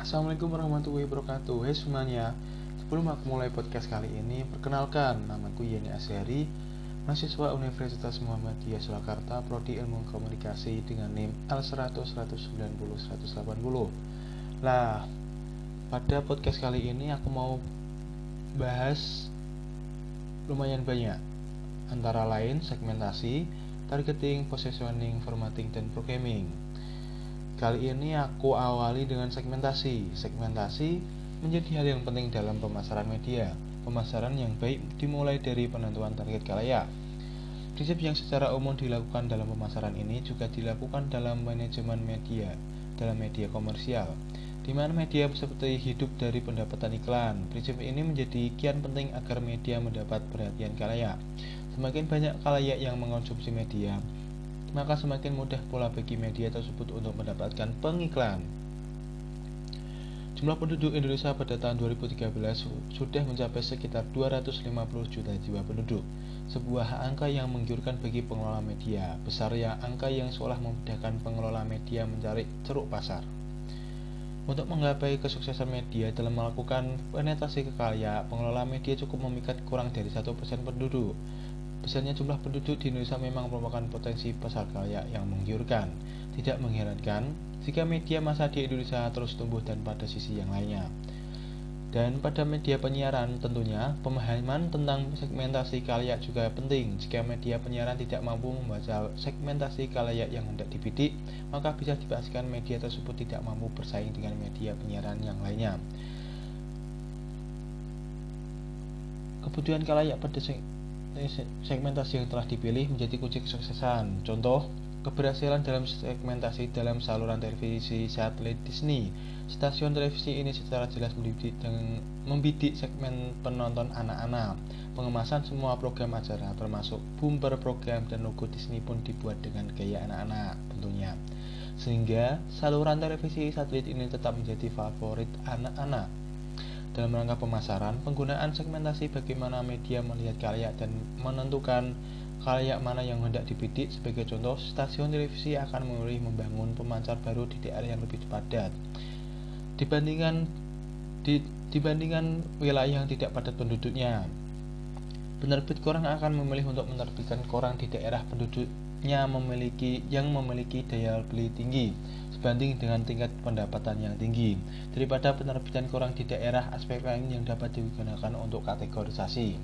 Assalamualaikum warahmatullahi wabarakatuh. Hai semuanya. Sebelum aku mulai podcast kali ini Perkenalkan, namaku Yeni Asyari Mahasiswa Universitas Muhammadiyah Surakarta Prodi Ilmu Komunikasi dengan NIM L100 190 180 Nah, pada podcast kali ini aku mau bahas lumayan banyak. Antara lain segmentasi, targeting, positioning, formatting, dan programming Kali ini aku awali dengan segmentasi. Segmentasi menjadi hal yang penting dalam pemasaran media. Pemasaran yang baik dimulai dari penentuan target kalayak. Prinsip yang secara umum dilakukan dalam pemasaran ini juga dilakukan dalam manajemen media, dalam media komersial, di mana media seperti hidup dari pendapatan iklan. Prinsip ini menjadi kian penting agar media mendapat perhatian kalayak. Semakin banyak kalayak yang mengonsumsi media, maka semakin mudah pula bagi media tersebut untuk mendapatkan pengiklan. Jumlah penduduk Indonesia pada tahun 2013 sudah mencapai sekitar 250 juta jiwa penduduk, sebuah angka yang menggiurkan bagi pengelola media. Besar ya angka yang seolah memudahkan pengelola media mencari ceruk pasar. Untuk menggapai kesuksesan media dalam melakukan penetrasi ke kaya, pengelola media cukup memikat kurang dari satu persen penduduk. Besarnya jumlah penduduk di Indonesia memang merupakan potensi pasar karya yang menggiurkan. Tidak mengherankan jika media masa di Indonesia terus tumbuh dan pada sisi yang lainnya. Dan pada media penyiaran tentunya pemahaman tentang segmentasi kalayak juga penting. Jika media penyiaran tidak mampu membaca segmentasi kalayak yang hendak dibidik, maka bisa dipastikan media tersebut tidak mampu bersaing dengan media penyiaran yang lainnya. Kebutuhan kalayak pada segmentasi yang telah dipilih menjadi kunci kesuksesan. Contoh, keberhasilan dalam segmentasi dalam saluran televisi satelit Disney. Stasiun televisi ini secara jelas membidik, membidik segmen penonton anak-anak. Pengemasan semua program acara termasuk bumper program dan logo Disney pun dibuat dengan gaya anak-anak tentunya. Sehingga saluran televisi satelit ini tetap menjadi favorit anak-anak. Dalam rangka pemasaran, penggunaan segmentasi bagaimana media melihat karya dan menentukan karya mana yang hendak dibidik. Sebagai contoh, stasiun televisi akan memilih membangun pemancar baru di daerah yang lebih padat. Dibandingkan di, dibandingkan wilayah yang tidak padat penduduknya. Penerbit koran akan memilih untuk menerbitkan koran di daerah penduduknya memiliki yang memiliki daya beli tinggi sebanding dengan tingkat pendapatan yang tinggi daripada penerbitan koran di daerah aspek lain yang dapat digunakan untuk kategorisasi.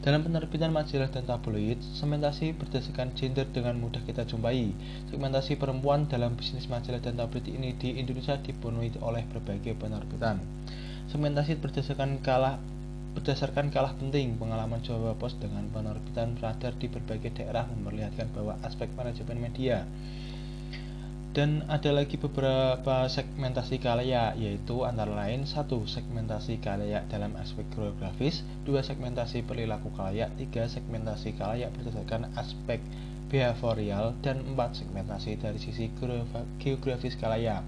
Dalam penerbitan majalah dan tabloid, segmentasi berdasarkan gender dengan mudah kita jumpai. Segmentasi perempuan dalam bisnis majalah dan tabloid ini di Indonesia dipenuhi oleh berbagai penerbitan. Segmentasi berdasarkan kalah berdasarkan kalah penting pengalaman Jawa Pos dengan penerbitan radar di berbagai daerah memperlihatkan bahwa aspek manajemen media dan ada lagi beberapa segmentasi kalayak yaitu antara lain satu segmentasi kalayak dalam aspek geografis dua segmentasi perilaku kalayak tiga segmentasi kalayak berdasarkan aspek behavioral dan empat segmentasi dari sisi geografis kalayak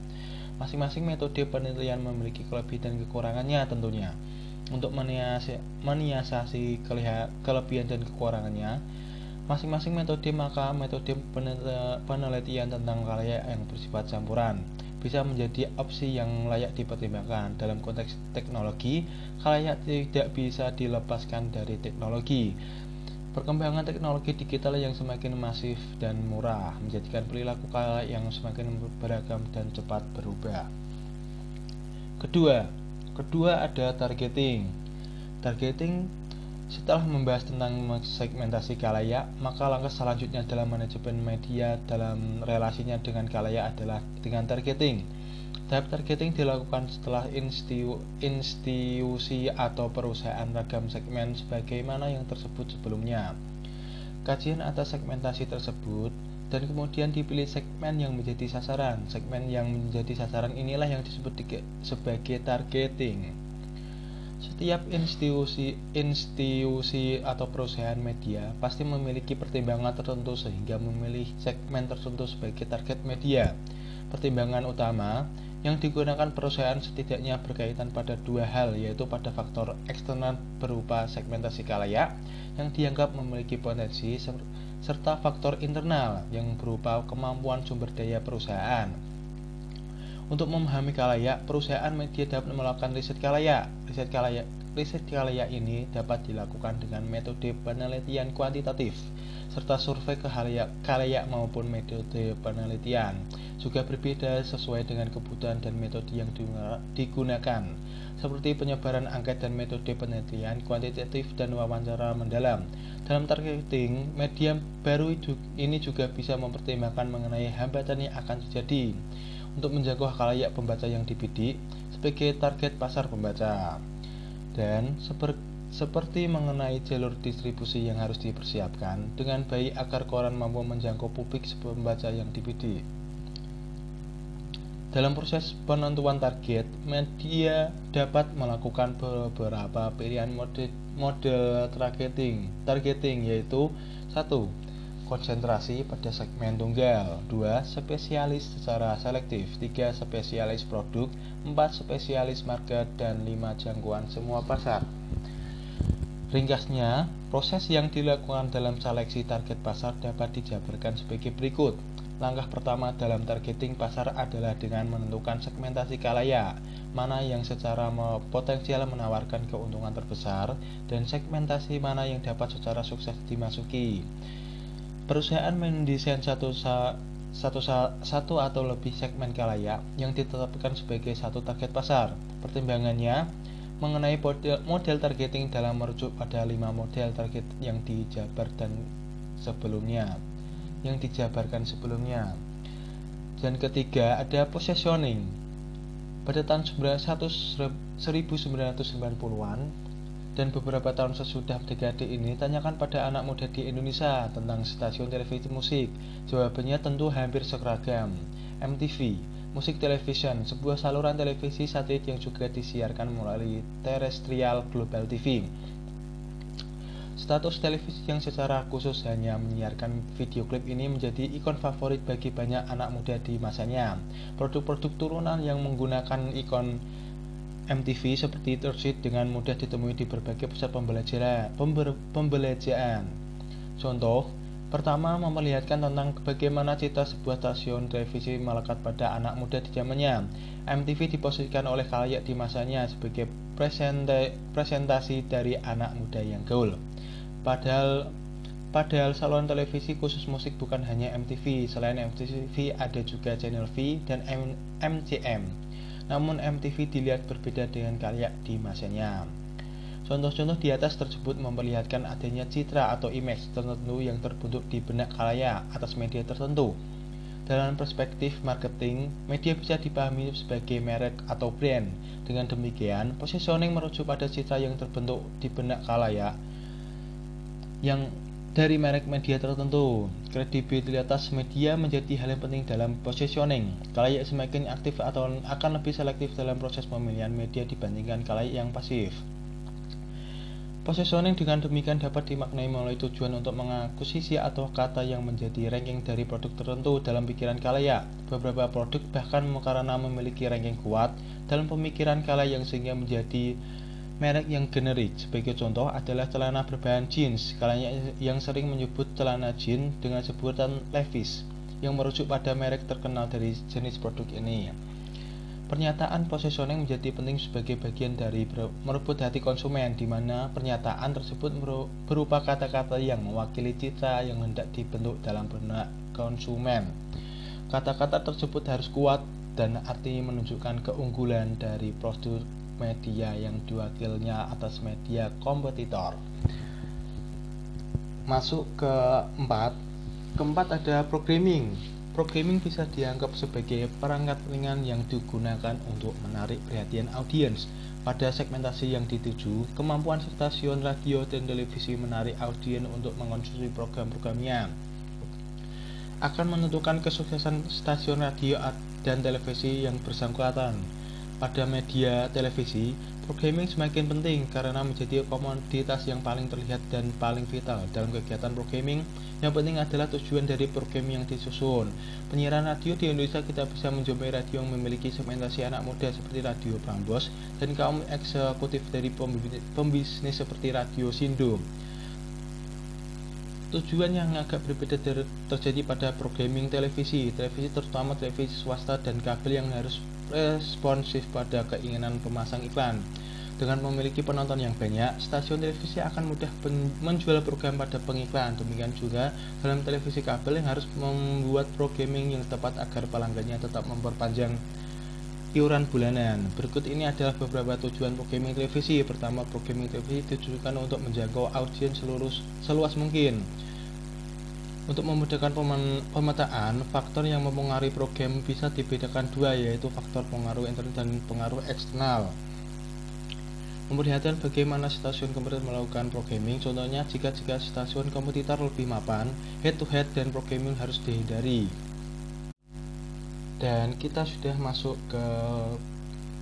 masing-masing metode penelitian memiliki kelebihan dan kekurangannya tentunya. Untuk meniasasi kelebihan dan kekurangannya Masing-masing metode maka metode penelitian tentang karya yang bersifat campuran bisa menjadi opsi yang layak dipertimbangkan dalam konteks teknologi karya tidak bisa dilepaskan dari teknologi Perkembangan teknologi digital yang semakin masif dan murah menjadikan perilaku karya yang semakin beragam dan cepat berubah. Kedua, kedua ada targeting. Targeting setelah membahas tentang segmentasi kalayak, maka langkah selanjutnya dalam manajemen media dalam relasinya dengan kalayak adalah dengan targeting. Tahap targeting dilakukan setelah institusi atau perusahaan ragam segmen sebagaimana yang tersebut sebelumnya. Kajian atas segmentasi tersebut dan kemudian dipilih segmen yang menjadi sasaran. Segmen yang menjadi sasaran inilah yang disebut sebagai targeting. Setiap institusi, institusi atau perusahaan media pasti memiliki pertimbangan tertentu sehingga memilih segmen tertentu sebagai target media. Pertimbangan utama yang digunakan perusahaan setidaknya berkaitan pada dua hal yaitu pada faktor eksternal berupa segmentasi kalayak yang dianggap memiliki potensi serta faktor internal yang berupa kemampuan sumber daya perusahaan. Untuk memahami kalayak, perusahaan media dapat melakukan riset kalayak. Riset kalayak, riset kalayak ini dapat dilakukan dengan metode penelitian kuantitatif serta survei ke kalayak maupun metode penelitian juga berbeda sesuai dengan kebutuhan dan metode yang digunakan seperti penyebaran angket dan metode penelitian kuantitatif dan wawancara mendalam. Dalam targeting, media baru ini juga bisa mempertimbangkan mengenai hambatan yang akan terjadi untuk menjangkau khalayak pembaca yang dibidik sebagai target pasar pembaca. Dan seper, seperti mengenai jalur distribusi yang harus dipersiapkan dengan baik agar koran mampu menjangkau publik pembaca yang dibidik. Dalam proses penentuan target, media dapat melakukan beberapa pilihan mode, model targeting, targeting yaitu satu konsentrasi pada segmen tunggal 2. Spesialis secara selektif 3. Spesialis produk 4. Spesialis market dan 5. Jangkauan semua pasar Ringkasnya, proses yang dilakukan dalam seleksi target pasar dapat dijabarkan sebagai berikut Langkah pertama dalam targeting pasar adalah dengan menentukan segmentasi kalaya, mana yang secara potensial menawarkan keuntungan terbesar, dan segmentasi mana yang dapat secara sukses dimasuki. Perusahaan mendesain satu, satu, satu atau lebih segmen kalaya yang ditetapkan sebagai satu target pasar. Pertimbangannya mengenai model, model targeting dalam merujuk pada lima model target yang dijabar dan sebelumnya yang dijabarkan sebelumnya. Dan ketiga ada positioning. Pada tahun 1990-an dan beberapa tahun sesudah dekade ini, tanyakan pada anak muda di Indonesia tentang stasiun televisi musik. Jawabannya tentu hampir seragam. MTV, musik television, sebuah saluran televisi satelit yang juga disiarkan melalui terrestrial Global TV. Status televisi yang secara khusus hanya menyiarkan video klip ini menjadi ikon favorit bagi banyak anak muda di masanya. Produk-produk turunan yang menggunakan ikon MTV seperti Tursit dengan mudah ditemui di berbagai pusat pembelajaran. pembelajaran. Contoh, pertama memperlihatkan tentang bagaimana cita sebuah stasiun televisi melekat pada anak muda di zamannya. MTV diposisikan oleh kalayak di masanya sebagai presentasi dari anak muda yang gaul. Padahal Padahal saluran televisi khusus musik bukan hanya MTV, selain MTV ada juga Channel V dan MCM. Namun MTV dilihat berbeda dengan karya di masanya. Contoh-contoh di atas tersebut memperlihatkan adanya citra atau image tertentu yang terbentuk di benak kalayak atas media tertentu. Dalam perspektif marketing, media bisa dipahami sebagai merek atau brand. Dengan demikian, positioning merujuk pada citra yang terbentuk di benak kalayak yang dari merek media tertentu. Kredibilitas media menjadi hal yang penting dalam positioning. Kalayak semakin aktif atau akan lebih selektif dalam proses pemilihan media dibandingkan kalayak yang pasif. Positioning dengan demikian dapat dimaknai melalui tujuan untuk mengakuisisi atau kata yang menjadi ranking dari produk tertentu dalam pikiran kalayak. Beberapa produk bahkan karena memiliki ranking kuat dalam pemikiran kalayak sehingga menjadi Merek yang generik sebagai contoh adalah celana berbahan jeans, kalian yang sering menyebut celana jeans dengan sebutan Levi's, yang merujuk pada merek terkenal dari jenis produk ini. Pernyataan positioning menjadi penting sebagai bagian dari merebut hati konsumen, di mana pernyataan tersebut berupa kata-kata yang mewakili citra yang hendak dibentuk dalam benak konsumen. Kata-kata tersebut harus kuat dan arti menunjukkan keunggulan dari produk media yang diwakilnya atas media kompetitor. Masuk ke empat, keempat ada programming. Programming bisa dianggap sebagai perangkat ringan yang digunakan untuk menarik perhatian audiens pada segmentasi yang dituju. Kemampuan stasiun radio dan televisi menarik audiens untuk mengonsumsi program-programnya akan menentukan kesuksesan stasiun radio dan televisi yang bersangkutan pada media televisi, programming semakin penting karena menjadi komoditas yang paling terlihat dan paling vital dalam kegiatan programming. Yang penting adalah tujuan dari programming yang disusun. Penyiaran radio di Indonesia kita bisa menjumpai radio yang memiliki segmentasi anak muda seperti Radio Prambos dan kaum eksekutif dari pembisnis seperti Radio Sindo. Tujuan yang agak berbeda terjadi pada programming televisi, televisi terutama televisi swasta dan kabel yang harus responsif pada keinginan pemasang iklan. Dengan memiliki penonton yang banyak, stasiun televisi akan mudah menjual program pada pengiklan. Demikian juga dalam televisi kabel yang harus membuat programming yang tepat agar pelanggannya tetap memperpanjang iuran bulanan. Berikut ini adalah beberapa tujuan programming televisi. Pertama, programming televisi ditujukan untuk menjangkau audiens seluruh seluas mungkin. Untuk memudahkan pemetaan, faktor yang mempengaruhi program bisa dibedakan dua, yaitu faktor pengaruh internal dan pengaruh eksternal. Memperlihatkan bagaimana stasiun kompetitor melakukan programming, contohnya jika jika stasiun kompetitor lebih mapan, head-to-head -head dan programming harus dihindari. Dan kita sudah masuk ke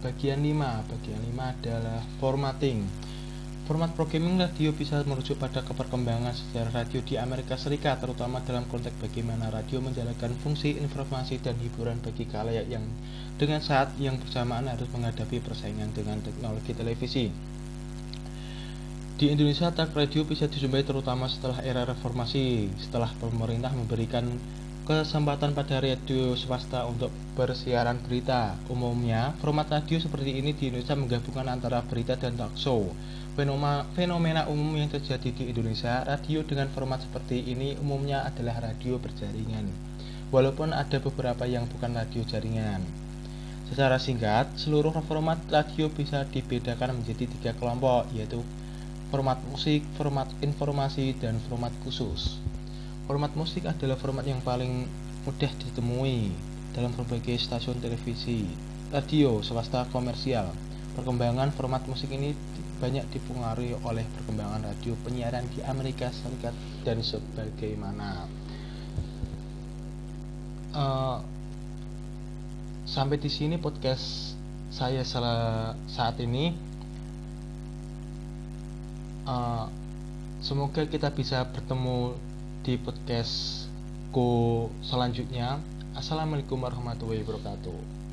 bagian 5 bagian 5 adalah formatting format programming radio bisa merujuk pada perkembangan sejarah radio di Amerika Serikat terutama dalam konteks bagaimana radio menjalankan fungsi informasi dan hiburan bagi kalayak yang dengan saat yang bersamaan harus menghadapi persaingan dengan teknologi televisi di Indonesia tak radio bisa dijumpai terutama setelah era reformasi setelah pemerintah memberikan kesempatan pada radio swasta untuk bersiaran berita. Umumnya, format radio seperti ini di Indonesia menggabungkan antara berita dan talk show. Fenomena, fenomena umum yang terjadi di Indonesia, radio dengan format seperti ini umumnya adalah radio berjaringan. Walaupun ada beberapa yang bukan radio jaringan. Secara singkat, seluruh format radio bisa dibedakan menjadi tiga kelompok, yaitu format musik, format informasi, dan format khusus. Format musik adalah format yang paling mudah ditemui dalam berbagai stasiun televisi, radio, swasta komersial. Perkembangan format musik ini banyak dipengaruhi oleh perkembangan radio penyiaran di Amerika Serikat dan sebagaimana. Uh, sampai di sini podcast saya saat ini. Uh, semoga kita bisa bertemu di podcastku selanjutnya. Assalamualaikum warahmatullahi wabarakatuh.